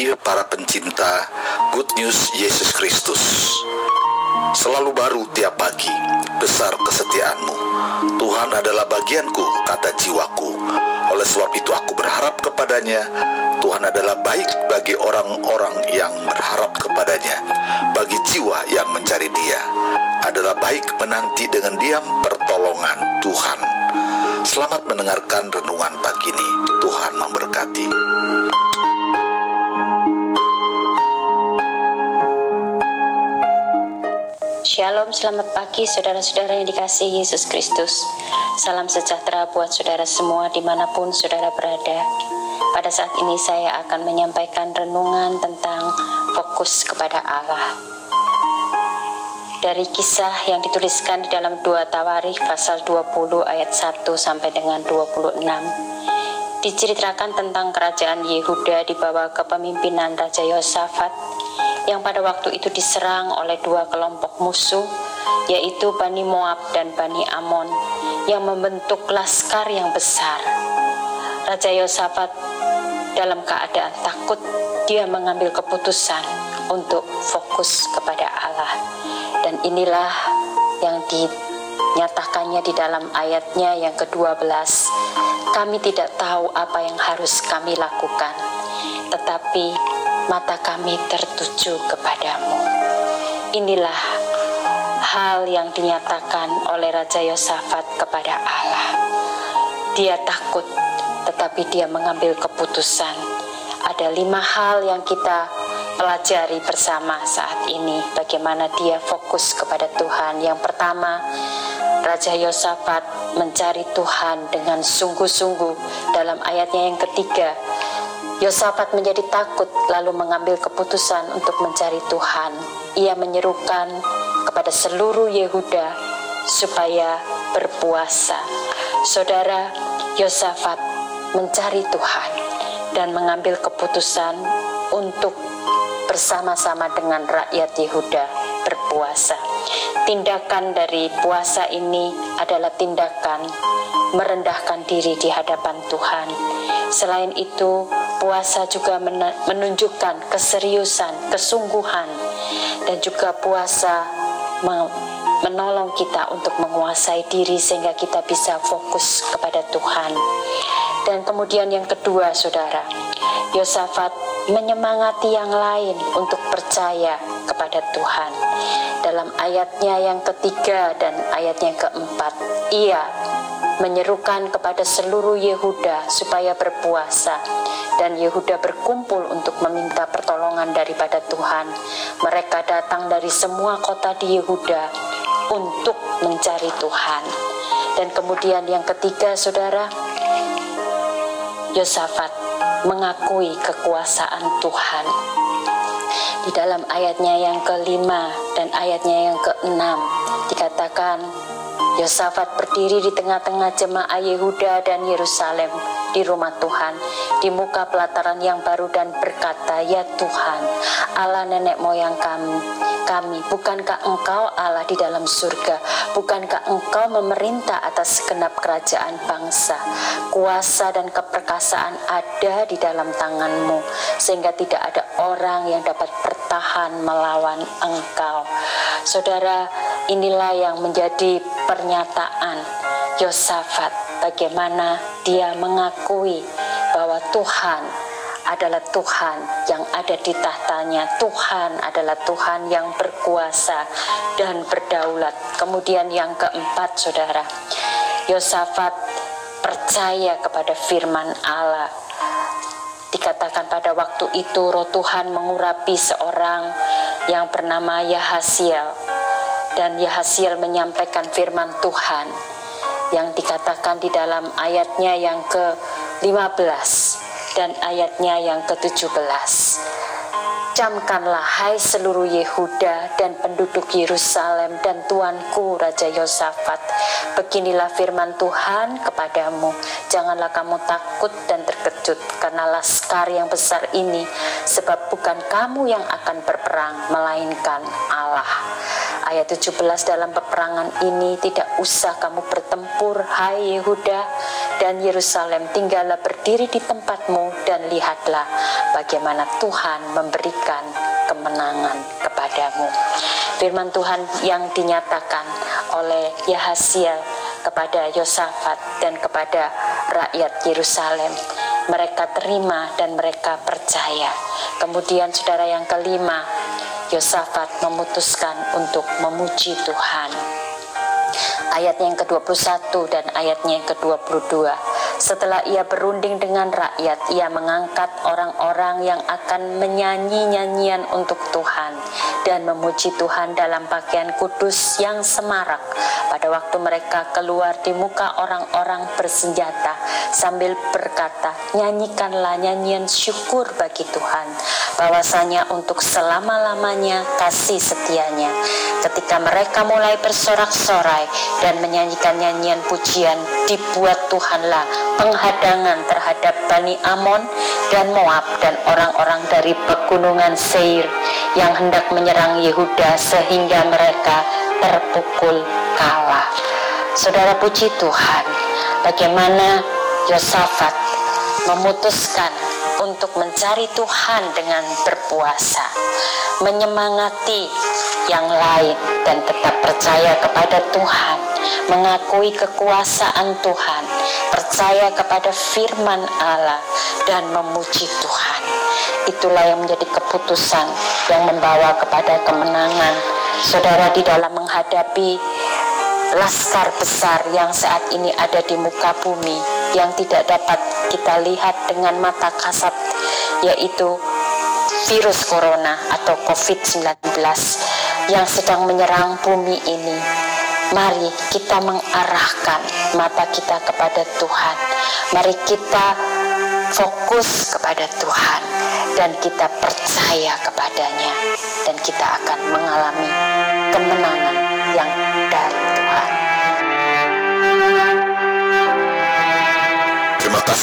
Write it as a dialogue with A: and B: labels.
A: Para pencinta Good News Yesus Kristus, selalu baru tiap pagi, besar kesetiaanmu. Tuhan adalah bagianku, kata jiwaku. Oleh sebab itu aku berharap kepadanya. Tuhan adalah baik bagi orang-orang yang berharap kepadanya. Bagi jiwa yang mencari dia. Adalah baik menanti dengan diam pertolongan Tuhan. Selamat mendengarkan renungan pagi ini. Tuhan memberkati.
B: Shalom, selamat pagi saudara-saudara yang dikasihi Yesus Kristus. Salam sejahtera buat saudara semua di mana pun saudara berada. Pada saat ini saya akan menyampaikan renungan tentang fokus kepada Allah. Dari kisah yang dituliskan di dalam dua Tawarikh pasal 20 ayat 1 sampai dengan 26 Diceritakan tentang kerajaan Yehuda di bawah kepemimpinan Raja Yosafat yang pada waktu itu diserang oleh dua kelompok musuh, yaitu Bani Moab dan Bani Amon, yang membentuk laskar yang besar. Raja Yosafat dalam keadaan takut, dia mengambil keputusan untuk fokus kepada Allah. Dan inilah yang dinyatakannya di dalam ayatnya yang ke-12. Kami tidak tahu apa yang harus kami lakukan, tetapi mata kami tertuju kepadamu. Inilah hal yang dinyatakan oleh Raja Yosafat kepada Allah. Dia takut, tetapi dia mengambil keputusan. Ada lima hal yang kita pelajari bersama saat ini, bagaimana dia fokus kepada Tuhan. Yang pertama, Raja Yosafat mencari Tuhan dengan sungguh-sungguh dalam ayatnya yang ketiga Yosafat menjadi takut lalu mengambil keputusan untuk mencari Tuhan. Ia menyerukan kepada seluruh Yehuda supaya berpuasa. Saudara Yosafat mencari Tuhan dan mengambil keputusan untuk bersama-sama dengan rakyat Yehuda berpuasa. Tindakan dari puasa ini adalah tindakan merendahkan diri di hadapan Tuhan. Selain itu, puasa juga menunjukkan keseriusan, kesungguhan, dan juga puasa menolong kita untuk menguasai diri sehingga kita bisa fokus kepada Tuhan. Dan kemudian yang kedua, saudara, Yosafat menyemangati yang lain untuk percaya kepada Tuhan. Dalam ayatnya yang ketiga dan ayatnya yang keempat, ia menyerukan kepada seluruh Yehuda supaya berpuasa dan Yehuda berkumpul untuk meminta pertolongan daripada Tuhan. Mereka datang dari semua kota di Yehuda untuk mencari Tuhan. Dan kemudian yang ketiga, Saudara, Yosafat mengakui kekuasaan Tuhan. Di dalam ayatnya yang kelima dan ayatnya yang keenam dikatakan Yosafat berdiri di tengah-tengah jemaah Yehuda dan Yerusalem di rumah Tuhan di muka pelataran yang baru dan berkata, "Ya Tuhan, Allah nenek moyang kami, kami, bukankah Engkau Allah di dalam surga? Bukankah Engkau memerintah atas segenap kerajaan bangsa? Kuasa dan keperkasaan ada di dalam tanganmu, sehingga tidak ada orang yang dapat bertahan melawan Engkau." Saudara, inilah yang menjadi pernyataan Yosafat bagaimana dia mengakui bahwa Tuhan adalah Tuhan yang ada di tahtanya. Tuhan adalah Tuhan yang berkuasa dan berdaulat. Kemudian yang keempat, saudara, Yosafat percaya kepada firman Allah. Dikatakan pada waktu itu roh Tuhan mengurapi seorang yang bernama Yahasiel dan Yahasiel menyampaikan firman Tuhan yang dikatakan di dalam ayatnya yang ke-15 dan ayatnya yang ke-17. Camkanlah hai seluruh Yehuda dan penduduk Yerusalem dan tuanku Raja Yosafat. Beginilah firman Tuhan kepadamu. Janganlah kamu takut dan terkejut karena laskar yang besar ini. Sebab bukan kamu yang akan berperang, melainkan Allah. Ayat 17 dalam peperangan ini tidak usah kamu bertempur hai Yehuda dan Yerusalem tinggallah berdiri di tempatmu dan lihatlah bagaimana Tuhan memberikan kemenangan kepadamu. Firman Tuhan yang dinyatakan oleh Yahasia kepada Yosafat dan kepada rakyat Yerusalem. Mereka terima dan mereka percaya. Kemudian saudara yang kelima, Yosafat memutuskan untuk memuji Tuhan. Ayat yang ke-21 dan ayatnya yang ke-22. Setelah ia berunding dengan rakyat, ia mengangkat orang-orang yang akan menyanyi nyanyian untuk Tuhan dan memuji Tuhan dalam pakaian kudus yang semarak pada waktu mereka keluar di muka orang-orang bersenjata sambil berkata, nyanyikanlah nyanyian syukur bagi Tuhan, bahwasanya untuk selama-lamanya kasih setianya. Ketika mereka mulai bersorak-sorai dan menyanyikan nyanyian pujian, dibuat Tuhanlah penghadangan terhadap Bani Amon dan Moab dan orang-orang dari pegunungan Seir yang hendak menyerang Yehuda sehingga mereka terpukul kalah. Saudara puji Tuhan, bagaimana Yosafat memutuskan untuk mencari Tuhan dengan berpuasa, menyemangati yang lain dan tetap percaya kepada Tuhan, mengakui kekuasaan Tuhan, percaya kepada firman Allah dan memuji Tuhan. Itulah yang menjadi keputusan yang membawa kepada kemenangan saudara di dalam menghadapi laskar besar yang saat ini ada di muka bumi yang tidak dapat kita lihat dengan mata kasat yaitu virus corona atau COVID-19 yang sedang menyerang bumi ini. Mari kita mengarahkan mata kita kepada Tuhan. Mari kita fokus kepada Tuhan dan kita percaya kepadanya dan kita akan mengalami kemenangan yang dari Tuhan.